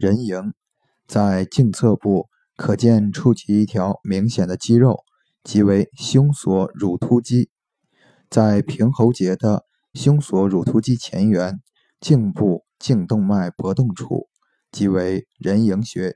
人迎在颈侧部可见触及一条明显的肌肉，即为胸锁乳突肌，在平喉结的胸锁乳突肌前缘，颈部颈动脉搏动处，即为人迎穴。